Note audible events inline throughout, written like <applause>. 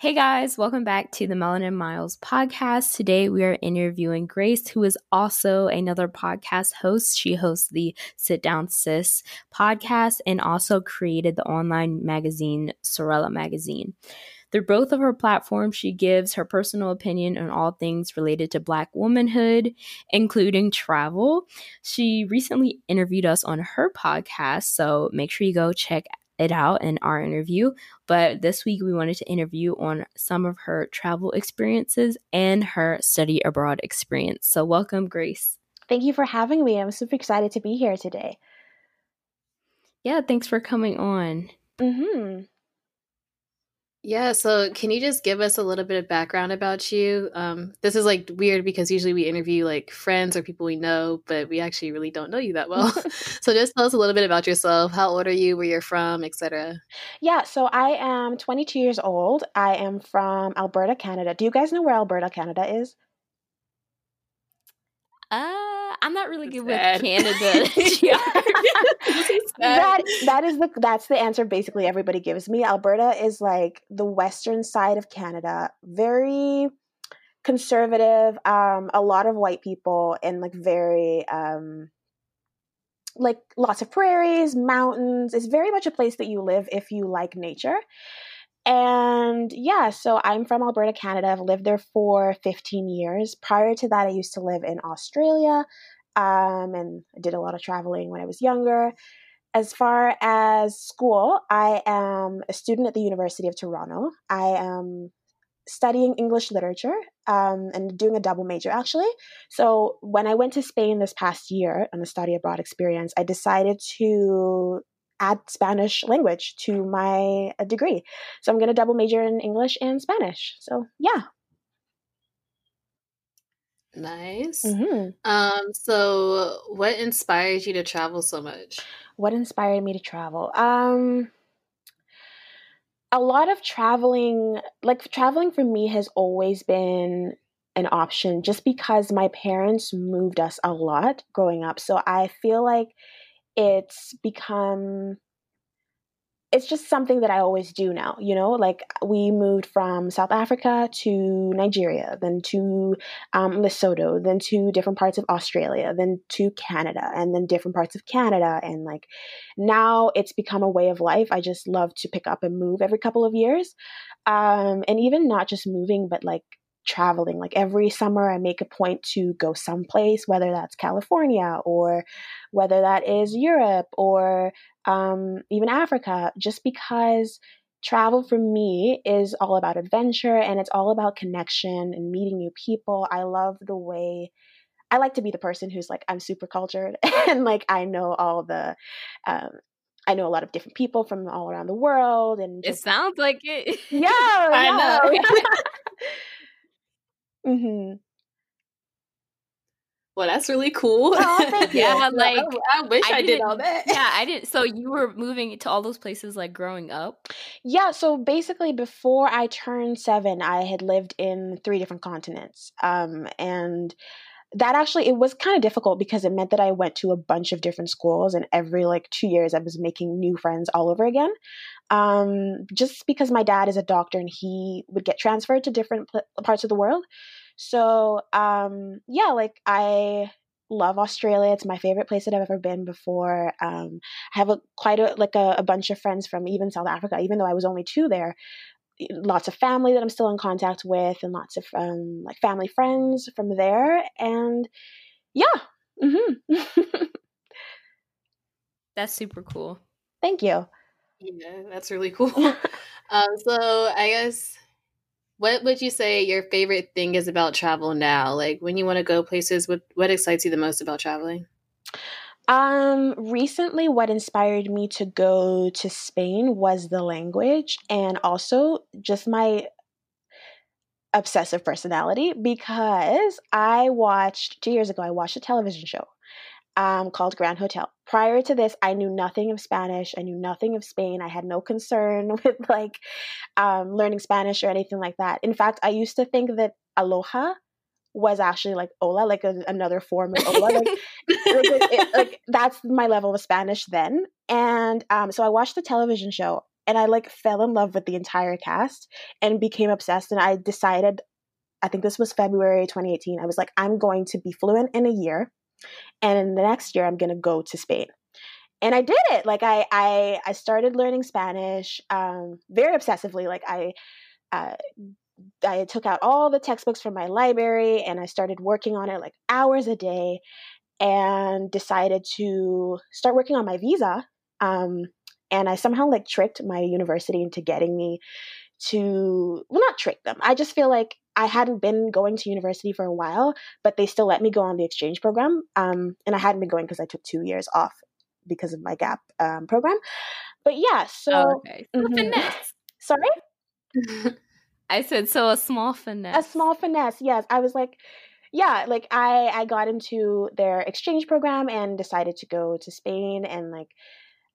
Hey guys, welcome back to the Melanin Miles podcast. Today we are interviewing Grace, who is also another podcast host. She hosts the Sit Down Sis podcast and also created the online magazine Sorella Magazine. Through both of her platforms, she gives her personal opinion on all things related to Black womanhood, including travel. She recently interviewed us on her podcast, so make sure you go check it out in our interview. But this week, we wanted to interview on some of her travel experiences and her study abroad experience. So, welcome, Grace. Thank you for having me. I'm super excited to be here today. Yeah, thanks for coming on. Mm-hmm. Yeah, so can you just give us a little bit of background about you? Um, this is like weird because usually we interview like friends or people we know, but we actually really don't know you that well. <laughs> <laughs> so just tell us a little bit about yourself. How old are you? Where you're from, etc. Yeah, so I am 22 years old. I am from Alberta, Canada. Do you guys know where Alberta, Canada is? Uh, I'm not really good with Canada. <laughs> <laughs> that that is the that's the answer basically everybody gives me. Alberta is like the western side of Canada, very conservative, um, a lot of white people and like very um like lots of prairies, mountains. It's very much a place that you live if you like nature. And yeah, so I'm from Alberta, Canada. I've lived there for 15 years. Prior to that, I used to live in Australia um, and I did a lot of traveling when I was younger. As far as school, I am a student at the University of Toronto. I am studying English literature um, and doing a double major actually. So when I went to Spain this past year on a study abroad experience, I decided to add Spanish language to my uh, degree. So I'm going to double major in English and Spanish. So yeah. Nice. Mm-hmm. Um, so what inspired you to travel so much? What inspired me to travel? Um, a lot of traveling, like traveling for me has always been an option just because my parents moved us a lot growing up. So I feel like it's become it's just something that I always do now, you know, like we moved from South Africa to Nigeria, then to um, Lesotho, then to different parts of Australia, then to Canada, and then different parts of Canada. And like now it's become a way of life. I just love to pick up and move every couple of years. Um, and even not just moving, but like traveling. Like every summer, I make a point to go someplace, whether that's California or whether that is Europe or um, even Africa, just because travel for me is all about adventure and it's all about connection and meeting new people. I love the way. I like to be the person who's like I'm super cultured <laughs> and like I know all the um, I know a lot of different people from all around the world and just, it sounds like it. Yeah, <laughs> I yeah. know. <laughs> Mm-hmm. Well, that's really cool. Oh, <laughs> yeah, like I, I wish I, I did all that. Yeah, I <laughs> didn't. So you were moving to all those places like growing up? Yeah. So basically, before I turned seven, I had lived in three different continents, um, and that actually it was kind of difficult because it meant that I went to a bunch of different schools and every like 2 years I was making new friends all over again. Um just because my dad is a doctor and he would get transferred to different pl- parts of the world. So, um yeah, like I love Australia. It's my favorite place that I've ever been before. Um, I have a quite a like a, a, bunch of friends from even South Africa, even though I was only two there lots of family that I'm still in contact with, and lots of um, like family friends from there. And yeah, mm-hmm. <laughs> that's super cool. Thank you. Yeah, that's really cool. <laughs> <laughs> um, so I guess what would you say your favorite thing is about travel now? Like when you want to go places, what what excites you the most about traveling? Um, recently, what inspired me to go to Spain was the language and also just my obsessive personality because I watched two years ago, I watched a television show um, called Grand Hotel. Prior to this, I knew nothing of Spanish. I knew nothing of Spain. I had no concern <laughs> with like um, learning Spanish or anything like that. In fact, I used to think that aloha was actually like hola, like a, another form of hola. Like, like, it, it, <laughs> like, that's my level of Spanish then. And um, so I watched the television show and I like fell in love with the entire cast and became obsessed. And I decided, I think this was February 2018. I was like, I'm going to be fluent in a year, and in the next year, I'm going to go to Spain. And I did it. Like I, I, I started learning Spanish um, very obsessively. Like I uh, I took out all the textbooks from my library and I started working on it like hours a day and decided to start working on my visa. Um, and I somehow like tricked my university into getting me to, well, not trick them. I just feel like I hadn't been going to university for a while, but they still let me go on the exchange program. Um, and I hadn't been going because I took two years off because of my gap um, program. But yeah, so. Oh, okay. Mm-hmm. Sorry? <laughs> I said so a small finesse. A small finesse, yes. I was like, yeah, like I I got into their exchange program and decided to go to Spain and like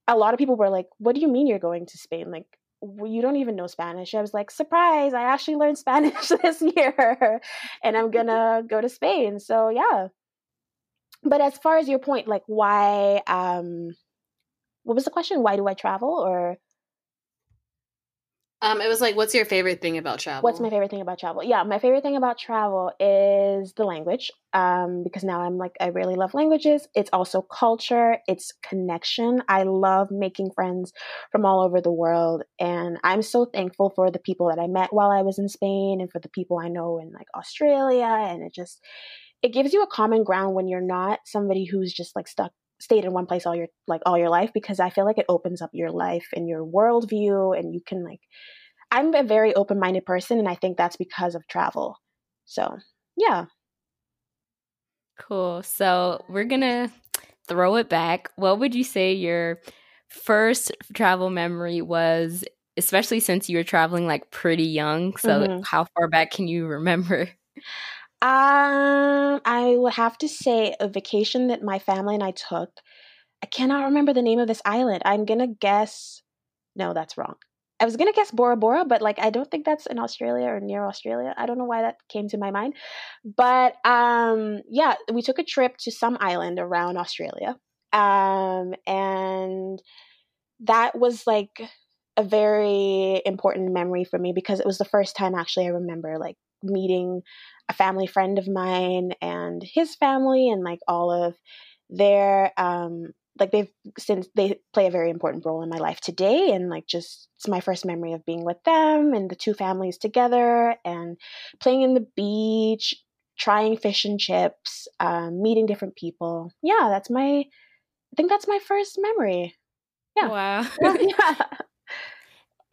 a lot of people were like, "What do you mean you're going to Spain?" Like you don't even know Spanish. I was like, "Surprise, I actually learned <laughs> Spanish this year and I'm going <laughs> to go to Spain." So, yeah. But as far as your point like why um what was the question? Why do I travel or um, it was like, what's your favorite thing about travel? What's my favorite thing about travel? Yeah, my favorite thing about travel is the language. Um, because now I'm like, I really love languages. It's also culture, it's connection. I love making friends from all over the world. And I'm so thankful for the people that I met while I was in Spain and for the people I know in like Australia. And it just, it gives you a common ground when you're not somebody who's just like stuck stayed in one place all your like all your life because I feel like it opens up your life and your worldview and you can like I'm a very open minded person and I think that's because of travel. So yeah. Cool. So we're gonna throw it back. What would you say your first travel memory was, especially since you were traveling like pretty young? So mm-hmm. how far back can you remember? Um, I would have to say a vacation that my family and I took. I cannot remember the name of this island. I'm gonna guess. No, that's wrong. I was gonna guess Bora Bora, but like I don't think that's in Australia or near Australia. I don't know why that came to my mind. But um yeah, we took a trip to some island around Australia. Um and that was like a very important memory for me because it was the first time actually I remember like meeting a family friend of mine and his family and like all of their um like they've since they play a very important role in my life today and like just it's my first memory of being with them and the two families together and playing in the beach trying fish and chips um, meeting different people. Yeah that's my i think that's my first memory. Yeah. Wow. Yeah. <laughs> <laughs>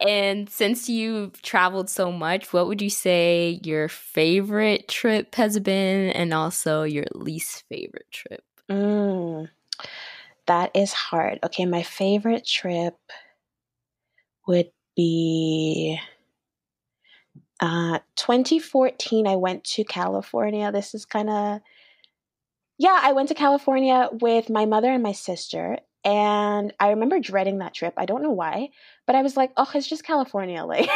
And since you've traveled so much, what would you say your favorite trip has been and also your least favorite trip? Mm, that is hard. Okay, my favorite trip would be uh 2014 I went to California. This is kind of yeah, I went to California with my mother and my sister and I remember dreading that trip. I don't know why, but I was like, "Oh, it's just California. <laughs> Like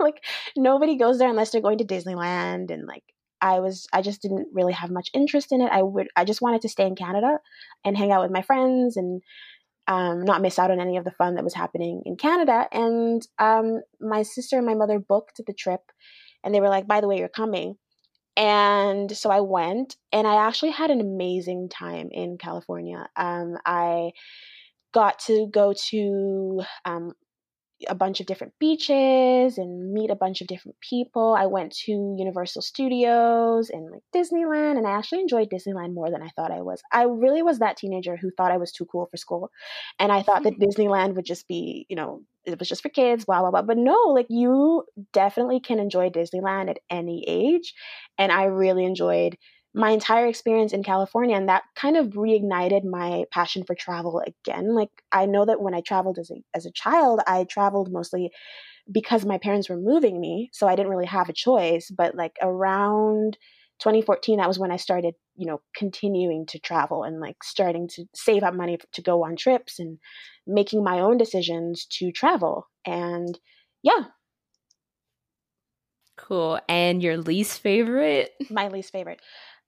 like nobody goes there unless they're going to Disneyland and like I was I just didn't really have much interest in it. I would I just wanted to stay in Canada and hang out with my friends and um, not miss out on any of the fun that was happening in Canada. And um, my sister and my mother booked the trip, and they were like, "By the way, you're coming." And so I went, and I actually had an amazing time in California. Um, I got to go to um, a bunch of different beaches and meet a bunch of different people. I went to Universal Studios and like Disneyland, and I actually enjoyed Disneyland more than I thought I was. I really was that teenager who thought I was too cool for school, and I thought that Disneyland would just be, you know, it was just for kids, blah blah blah. But no, like you definitely can enjoy Disneyland at any age, and I really enjoyed my entire experience in California and that kind of reignited my passion for travel again. Like I know that when I traveled as a as a child, I traveled mostly because my parents were moving me, so I didn't really have a choice, but like around 2014 that was when I started, you know, continuing to travel and like starting to save up money to go on trips and making my own decisions to travel. And yeah, Cool. And your least favorite? My least favorite.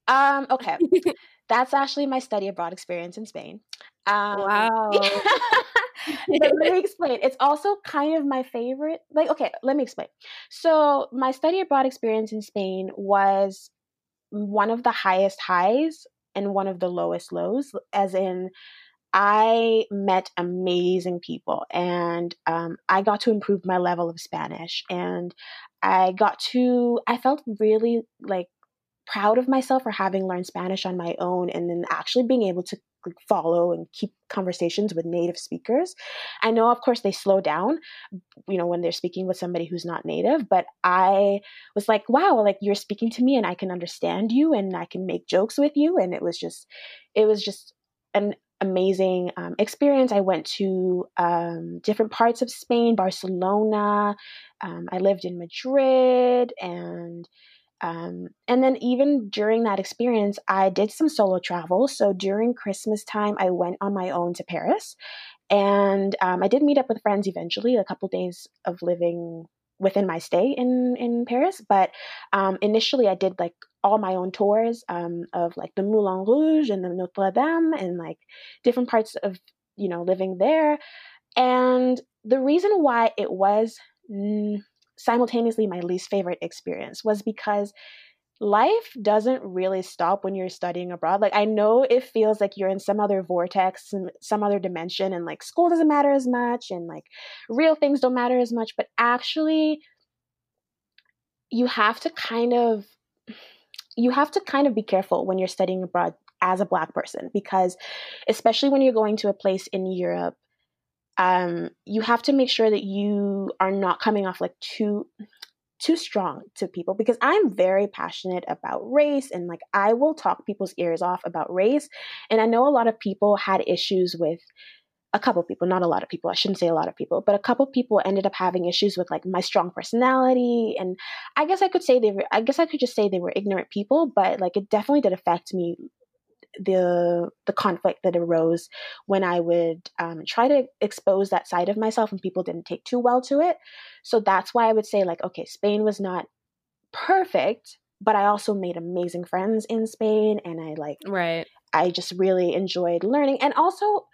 Um, okay. <laughs> That's actually my study abroad experience in Spain. Um, wow. <laughs> let me explain. It's also kind of my favorite. Like, okay, let me explain. So, my study abroad experience in Spain was one of the highest highs and one of the lowest lows, as in, I met amazing people and um, I got to improve my level of Spanish. And I got to, I felt really like proud of myself for having learned Spanish on my own and then actually being able to follow and keep conversations with native speakers. I know, of course, they slow down, you know, when they're speaking with somebody who's not native, but I was like, wow, like you're speaking to me and I can understand you and I can make jokes with you. And it was just, it was just an amazing um, experience. I went to um, different parts of Spain, Barcelona. Um, I lived in Madrid and um, and then even during that experience, I did some solo travel. So during Christmas time, I went on my own to Paris, and um, I did meet up with friends eventually. A couple days of living within my stay in in Paris, but um, initially I did like all my own tours um, of like the Moulin Rouge and the Notre Dame and like different parts of you know living there. And the reason why it was mm, simultaneously my least favorite experience was because life doesn't really stop when you're studying abroad. Like I know it feels like you're in some other vortex and some other dimension and like school doesn't matter as much and like real things don't matter as much, but actually you have to kind of you have to kind of be careful when you're studying abroad as a black person because especially when you're going to a place in Europe um, you have to make sure that you are not coming off like too too strong to people because I'm very passionate about race and like I will talk people's ears off about race. And I know a lot of people had issues with a couple people, not a lot of people. I shouldn't say a lot of people, but a couple people ended up having issues with like my strong personality. And I guess I could say they were, I guess I could just say they were ignorant people, but like it definitely did affect me the the conflict that arose when I would um, try to expose that side of myself and people didn't take too well to it. So that's why I would say like, okay, Spain was not perfect, but I also made amazing friends in Spain, and I like right. I just really enjoyed learning, and also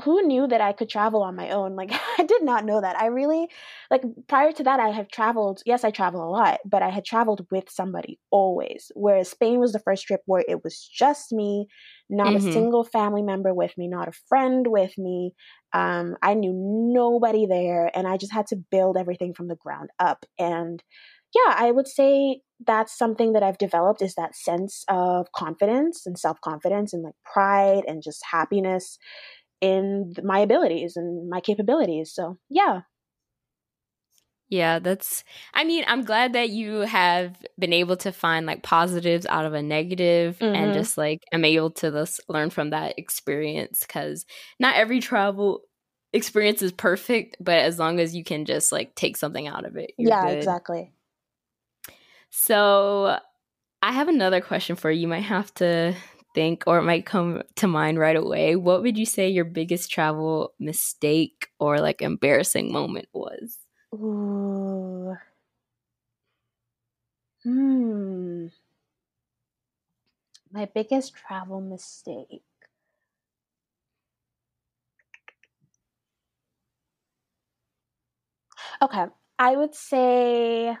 who knew that I could travel on my own? Like, <laughs> I did not know that. I really, like, prior to that, I have traveled. Yes, I travel a lot, but I had traveled with somebody always. Whereas Spain was the first trip where it was just me, not mm-hmm. a single family member with me, not a friend with me. Um, I knew nobody there, and I just had to build everything from the ground up. And yeah, I would say that's something that I've developed is that sense of confidence and self confidence and like pride and just happiness in my abilities and my capabilities. So, yeah. Yeah, that's I mean, I'm glad that you have been able to find like positives out of a negative mm-hmm. and just like am able to this learn from that experience cuz not every travel experience is perfect, but as long as you can just like take something out of it. Yeah, good. exactly. So, I have another question for you. You might have to think or it might come to mind right away, what would you say your biggest travel mistake or like embarrassing moment was? Ooh. Hmm. my biggest travel mistake. Okay, I would say.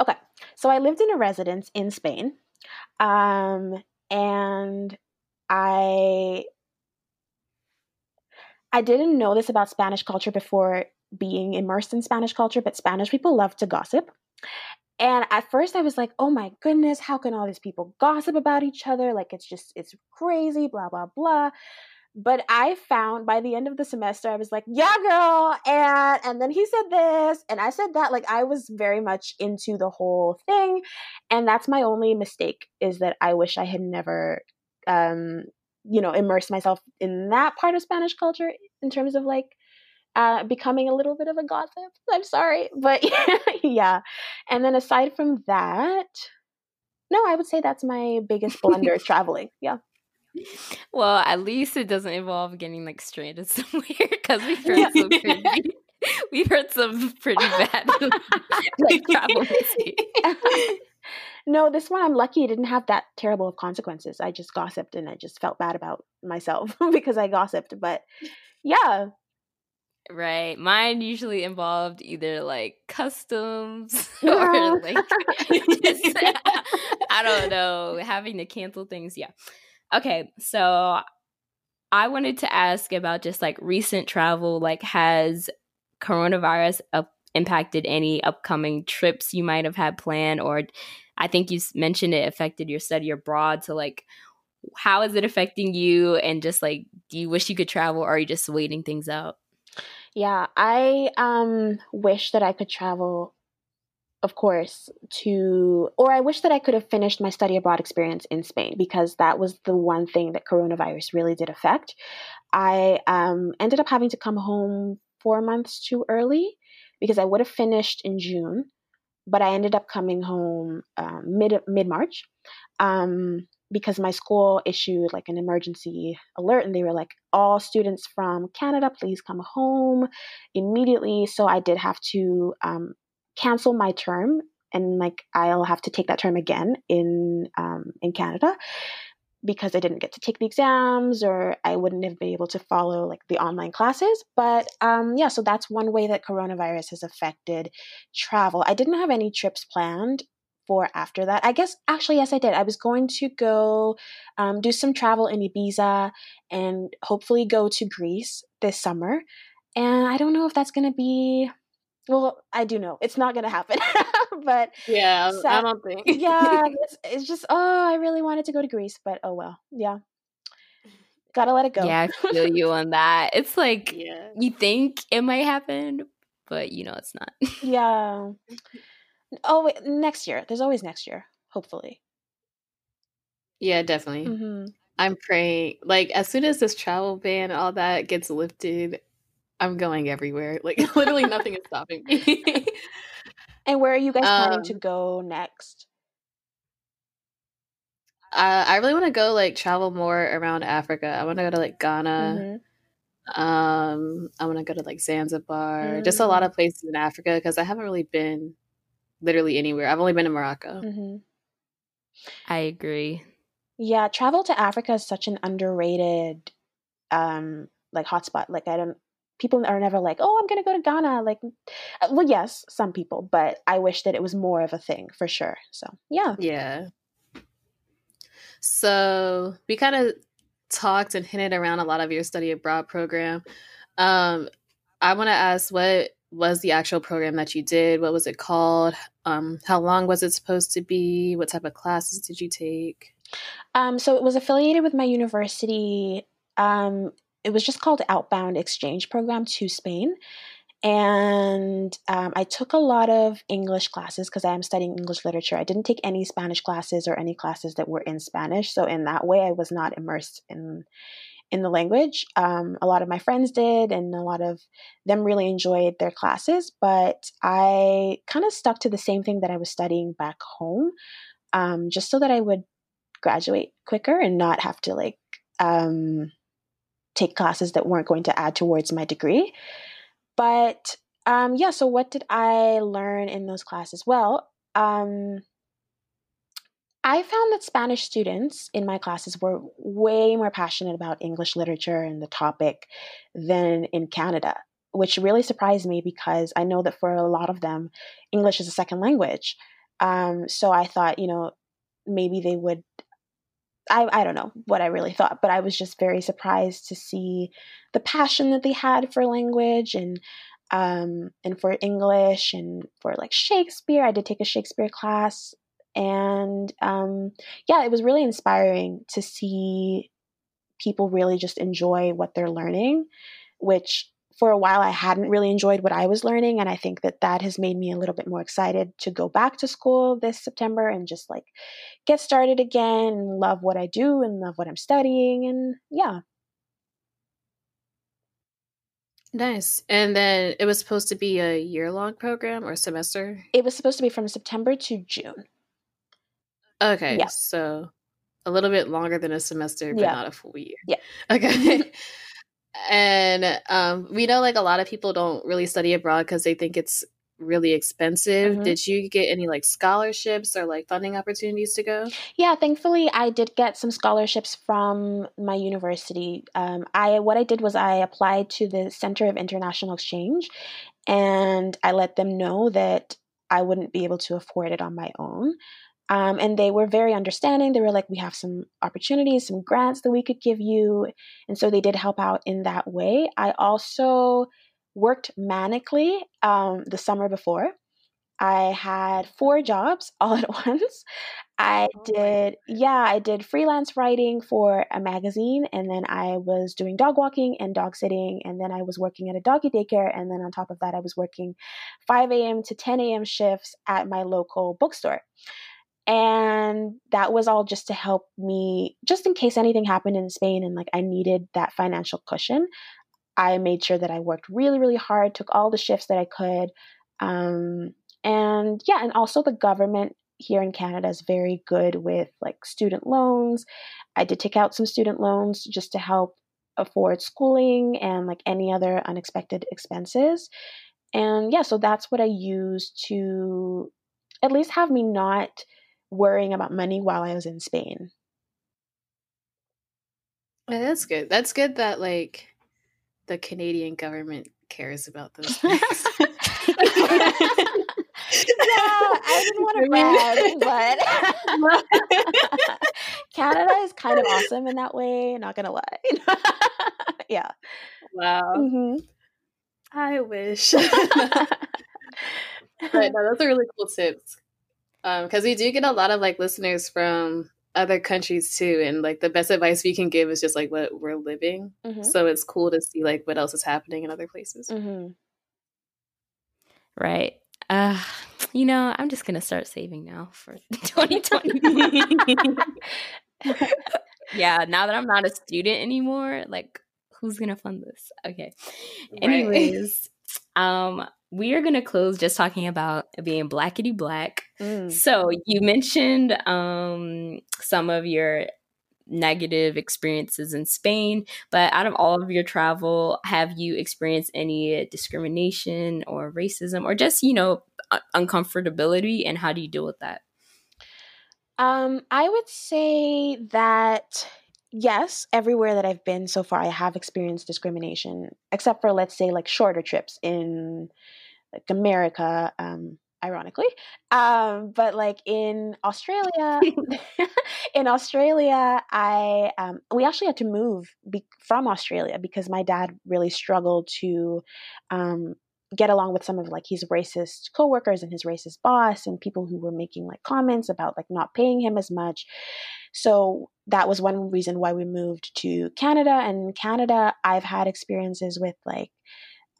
Okay, so I lived in a residence in Spain, um, and I I didn't know this about Spanish culture before being immersed in Spanish culture, but Spanish people love to gossip. And at first I was like, oh my goodness, how can all these people gossip about each other? Like it's just, it's crazy, blah, blah, blah. But I found by the end of the semester, I was like, yeah, girl. And and then he said this, and I said that. Like I was very much into the whole thing. And that's my only mistake is that I wish I had never um, you know, immersed myself in that part of Spanish culture in terms of like uh, becoming a little bit of a gossip. I'm sorry, but <laughs> yeah. And then aside from that, no, I would say that's my biggest <laughs> blunder traveling. Yeah. Well, at least it doesn't involve getting like stranded <laughs> somewhere because we've heard some pretty, <laughs> we've heard some pretty bad <laughs> like travel No, this one I'm lucky it didn't have that terrible of consequences. I just gossiped and I just felt bad about myself because I gossiped. But yeah, Right. Mine usually involved either like customs or like just, I don't know, having to cancel things. Yeah. Okay. So I wanted to ask about just like recent travel. Like, has coronavirus up- impacted any upcoming trips you might have had planned? Or I think you mentioned it affected your study abroad. So, like, how is it affecting you? And just like, do you wish you could travel or are you just waiting things out? Yeah, I um wish that I could travel of course to or I wish that I could have finished my study abroad experience in Spain because that was the one thing that coronavirus really did affect. I um ended up having to come home 4 months too early because I would have finished in June, but I ended up coming home um, mid mid March. Um because my school issued like an emergency alert and they were like all students from canada please come home immediately so i did have to um, cancel my term and like i'll have to take that term again in um, in canada because I didn't get to take the exams or I wouldn't have been able to follow like the online classes. But um, yeah, so that's one way that coronavirus has affected travel. I didn't have any trips planned for after that. I guess actually, yes, I did. I was going to go um, do some travel in Ibiza and hopefully go to Greece this summer. And I don't know if that's going to be. Well, I do know it's not going to happen, <laughs> but yeah, so, I don't think. yeah, <laughs> it's, it's just oh, I really wanted to go to Greece, but oh well, yeah, gotta let it go. Yeah, I feel you on that. It's <laughs> like yeah. you think it might happen, but you know it's not. yeah. Oh, wait, next year. There's always next year, hopefully. Yeah, definitely. Mm-hmm. I'm praying. Like as soon as this travel ban, all that gets lifted, I'm going everywhere. Like <laughs> literally, nothing is stopping me. <laughs> and where are you guys planning um, to go next? Uh, I really want to go like travel more around Africa. I want to go to like Ghana. Mm-hmm. Um, I want to go to like Zanzibar, mm-hmm. just a lot mm. of places in Africa because I haven't really been literally anywhere. I've only been in Morocco. Mm-hmm. I agree. Yeah, travel to Africa is such an underrated um like hotspot. Like I don't people are never like, "Oh, I'm going to go to Ghana." Like uh, well, yes, some people, but I wish that it was more of a thing for sure. So, yeah. Yeah. So, we kind of talked and hinted around a lot of your study abroad program. Um I want to ask what was the actual program that you did? What was it called? Um, how long was it supposed to be? What type of classes did you take? Um, so it was affiliated with my university. Um, it was just called Outbound Exchange Program to Spain. And um, I took a lot of English classes because I am studying English literature. I didn't take any Spanish classes or any classes that were in Spanish. So, in that way, I was not immersed in in the language. Um, a lot of my friends did, and a lot of them really enjoyed their classes. But I kind of stuck to the same thing that I was studying back home, um, just so that I would graduate quicker and not have to like um, take classes that weren't going to add towards my degree. But um, yeah, so what did I learn in those classes? Well, um, I found that Spanish students in my classes were way more passionate about English literature and the topic than in Canada, which really surprised me because I know that for a lot of them, English is a second language. Um, so I thought, you know, maybe they would. I, I don't know what I really thought, but I was just very surprised to see the passion that they had for language and um, and for English and for like Shakespeare. I did take a Shakespeare class and um, yeah, it was really inspiring to see people really just enjoy what they're learning, which for a while I hadn't really enjoyed what I was learning. And I think that that has made me a little bit more excited to go back to school this September and just like get started again and love what I do and love what I'm studying. And yeah. Nice. And then it was supposed to be a year long program or semester? It was supposed to be from September to June. Okay. Yeah. So a little bit longer than a semester, but yeah. not a full year. Yeah. Okay. Mm-hmm. <laughs> and um, we know like a lot of people don't really study abroad because they think it's really expensive. Mm-hmm. Did you get any like scholarships or like funding opportunities to go? Yeah, thankfully I did get some scholarships from my university. Um, I what I did was I applied to the Center of International Exchange, and I let them know that I wouldn't be able to afford it on my own. Um, and they were very understanding. They were like, we have some opportunities, some grants that we could give you. And so they did help out in that way. I also worked manically um, the summer before. I had four jobs <laughs> all at once. I oh did, yeah, I did freelance writing for a magazine, and then I was doing dog walking and dog sitting, and then I was working at a doggy daycare, and then on top of that, I was working 5 a.m. to 10 a.m. shifts at my local bookstore. And that was all just to help me, just in case anything happened in Spain and like I needed that financial cushion. I made sure that I worked really, really hard, took all the shifts that I could. Um, and yeah, and also the government here in Canada is very good with like student loans. I did take out some student loans just to help afford schooling and like any other unexpected expenses. And yeah, so that's what I used to at least have me not worrying about money while I was in Spain. Yeah, that's good. That's good that like the Canadian government cares about <laughs> those things. <laughs> yeah, I didn't want to brag, but <laughs> Canada is kind of awesome in that way. Not gonna lie. yeah. Wow. Mm-hmm. I wish. but no, those are really cool tips because um, we do get a lot of like listeners from other countries too and like the best advice we can give is just like what we're living mm-hmm. so it's cool to see like what else is happening in other places mm-hmm. right uh you know i'm just gonna start saving now for <laughs> 2020 <laughs> yeah now that i'm not a student anymore like who's gonna fund this okay right. anyways um we are going to close just talking about being blackety black. Mm. So you mentioned um, some of your negative experiences in Spain, but out of all of your travel, have you experienced any discrimination or racism or just, you know, uncomfortability and how do you deal with that? Um, I would say that yes, everywhere that I've been so far, I have experienced discrimination, except for, let's say, like shorter trips in like America, um, ironically. Um, but like in Australia, <laughs> <laughs> in Australia, I um, we actually had to move be- from Australia because my dad really struggled to um, get along with some of like his racist coworkers and his racist boss and people who were making like comments about like not paying him as much. So that was one reason why we moved to Canada. And in Canada, I've had experiences with like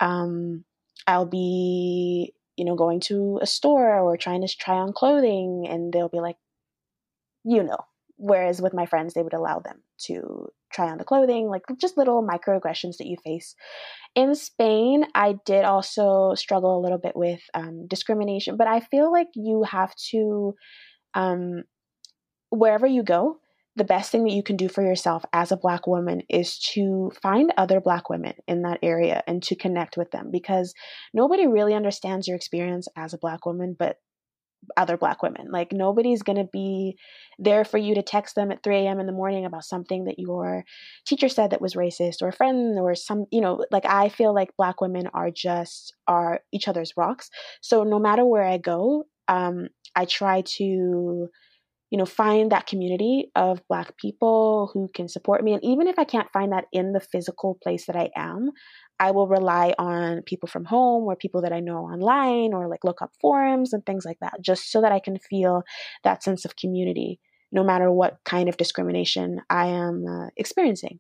um I'll be, you know, going to a store or trying to try on clothing and they'll be like, you know. Whereas with my friends, they would allow them to try on the clothing, like just little microaggressions that you face. In Spain, I did also struggle a little bit with um, discrimination, but I feel like you have to, um, wherever you go, the best thing that you can do for yourself as a black woman is to find other black women in that area and to connect with them because nobody really understands your experience as a black woman but other black women. Like nobody's going to be there for you to text them at 3 a.m. in the morning about something that your teacher said that was racist or a friend or some, you know, like I feel like black women are just are each other's rocks. So no matter where I go, um, I try to you know find that community of black people who can support me and even if i can't find that in the physical place that i am I will rely on people from home or people that I know online or like look up forums and things like that, just so that I can feel that sense of community no matter what kind of discrimination I am uh, experiencing.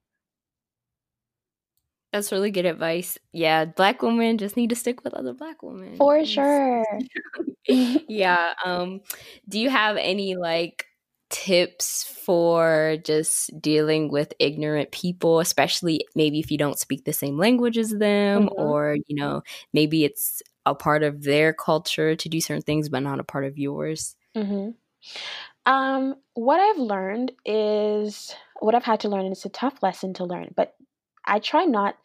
That's really good advice. Yeah, black women just need to stick with other black women. For sure. <laughs> <laughs> yeah. Um, do you have any like tips for just dealing with ignorant people, especially maybe if you don't speak the same language as them, mm-hmm. or, you know, maybe it's a part of their culture to do certain things, but not a part of yours? Mm-hmm. Um, what I've learned is what I've had to learn, and it's a tough lesson to learn, but I try not,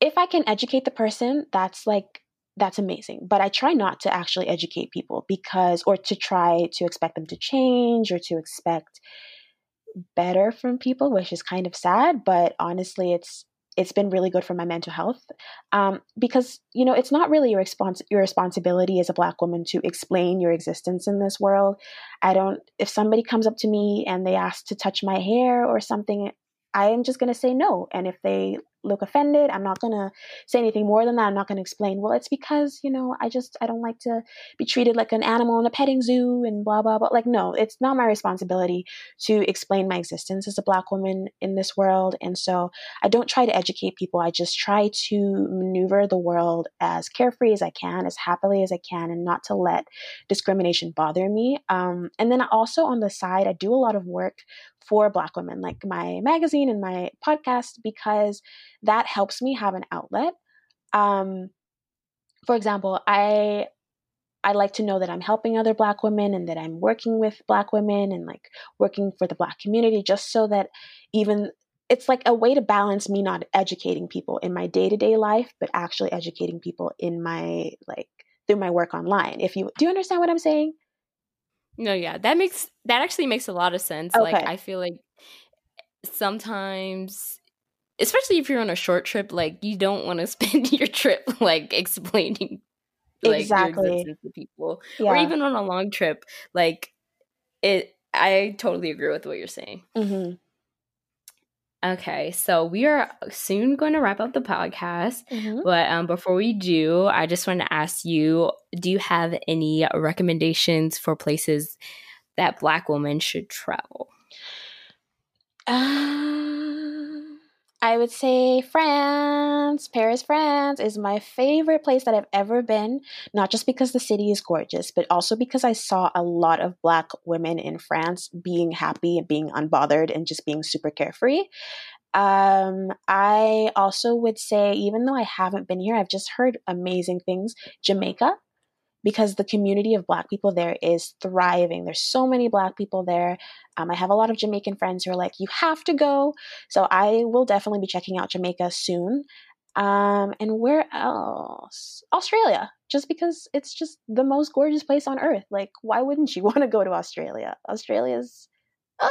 if I can educate the person, that's like that's amazing. But I try not to actually educate people because, or to try to expect them to change or to expect better from people, which is kind of sad. But honestly, it's it's been really good for my mental health um, because you know it's not really your respons- your responsibility as a black woman to explain your existence in this world i don't if somebody comes up to me and they ask to touch my hair or something i am just going to say no and if they look offended. I'm not going to say anything more than that. I'm not going to explain, well, it's because, you know, I just, I don't like to be treated like an animal in a petting zoo and blah, blah, blah. Like, no, it's not my responsibility to explain my existence as a Black woman in this world. And so I don't try to educate people. I just try to maneuver the world as carefree as I can, as happily as I can, and not to let discrimination bother me. Um, and then also on the side, I do a lot of work for Black women, like my magazine and my podcast, because that helps me have an outlet. Um, for example, I I like to know that I'm helping other Black women and that I'm working with Black women and like working for the Black community, just so that even it's like a way to balance me not educating people in my day to day life, but actually educating people in my like through my work online. If you do you understand what I'm saying? No, yeah, that makes that actually makes a lot of sense. Okay. Like I feel like sometimes especially if you're on a short trip, like you don't want to <laughs> spend your trip like explaining like exactly to people. Yeah. Or even on a long trip, like it I totally agree with what you're saying. Mm-hmm. Okay, so we are soon going to wrap up the podcast. Mm-hmm. But um, before we do, I just want to ask you do you have any recommendations for places that Black women should travel? Um, I would say France, Paris, France is my favorite place that I've ever been, not just because the city is gorgeous, but also because I saw a lot of Black women in France being happy and being unbothered and just being super carefree. Um, I also would say, even though I haven't been here, I've just heard amazing things. Jamaica because the community of Black people there is thriving. There's so many Black people there. Um, I have a lot of Jamaican friends who are like, you have to go. So I will definitely be checking out Jamaica soon. Um, and where else? Australia, just because it's just the most gorgeous place on earth. Like, why wouldn't you <laughs> want to go to Australia? Australia's uh,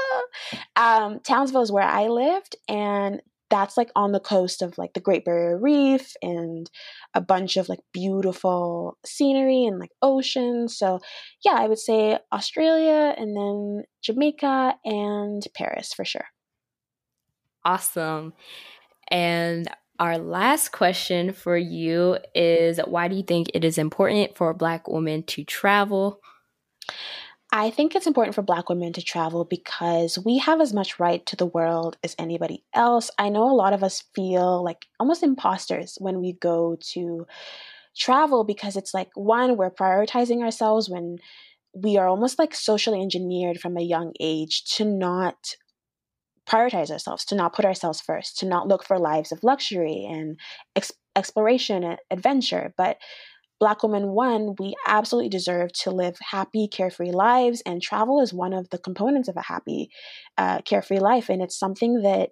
um, Townsville is where I lived, and that's like on the coast of like the Great Barrier Reef and a bunch of like beautiful scenery and like ocean. So, yeah, I would say Australia and then Jamaica and Paris for sure. Awesome. And our last question for you is why do you think it is important for a black woman to travel? I think it's important for Black women to travel because we have as much right to the world as anybody else. I know a lot of us feel like almost imposters when we go to travel because it's like, one, we're prioritizing ourselves when we are almost like socially engineered from a young age to not prioritize ourselves, to not put ourselves first, to not look for lives of luxury and ex- exploration and adventure. But Black women, one, we absolutely deserve to live happy, carefree lives, and travel is one of the components of a happy, uh, carefree life. And it's something that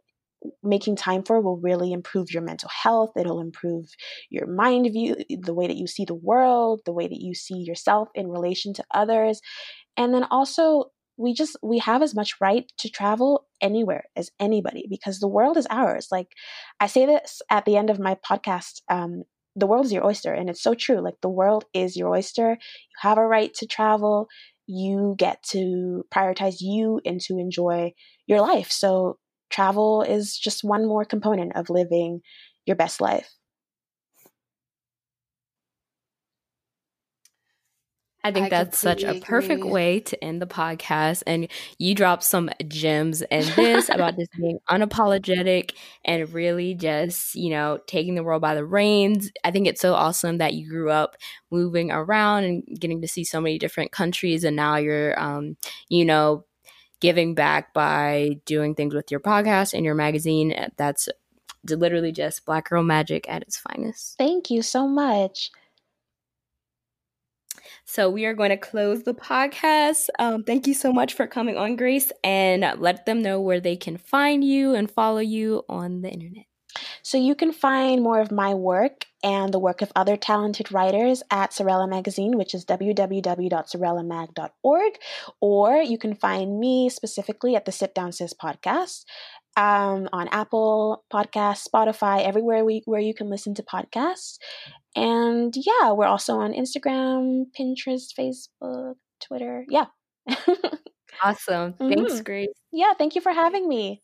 making time for will really improve your mental health. It'll improve your mind view, the way that you see the world, the way that you see yourself in relation to others. And then also, we just we have as much right to travel anywhere as anybody because the world is ours like i say this at the end of my podcast um, the world is your oyster and it's so true like the world is your oyster. You have a right to travel. You get to prioritize you and to enjoy your life. So travel is just one more component of living your best life. I think I that's such a perfect agree. way to end the podcast. And you dropped some gems in this about just being unapologetic and really just, you know, taking the world by the reins. I think it's so awesome that you grew up moving around and getting to see so many different countries. And now you're, um, you know, giving back by doing things with your podcast and your magazine. That's literally just Black Girl Magic at its finest. Thank you so much. So we are going to close the podcast. Um, thank you so much for coming on, Grace, and let them know where they can find you and follow you on the internet. So you can find more of my work and the work of other talented writers at Sorella Magazine, which is www.sorellamag.org, or you can find me specifically at the Sit Down Sis podcast um, on Apple Podcasts, Spotify, everywhere we, where you can listen to podcasts. And yeah, we're also on Instagram, Pinterest, Facebook, Twitter. Yeah. <laughs> awesome. Thanks, mm-hmm. Grace. Yeah, thank you for having me.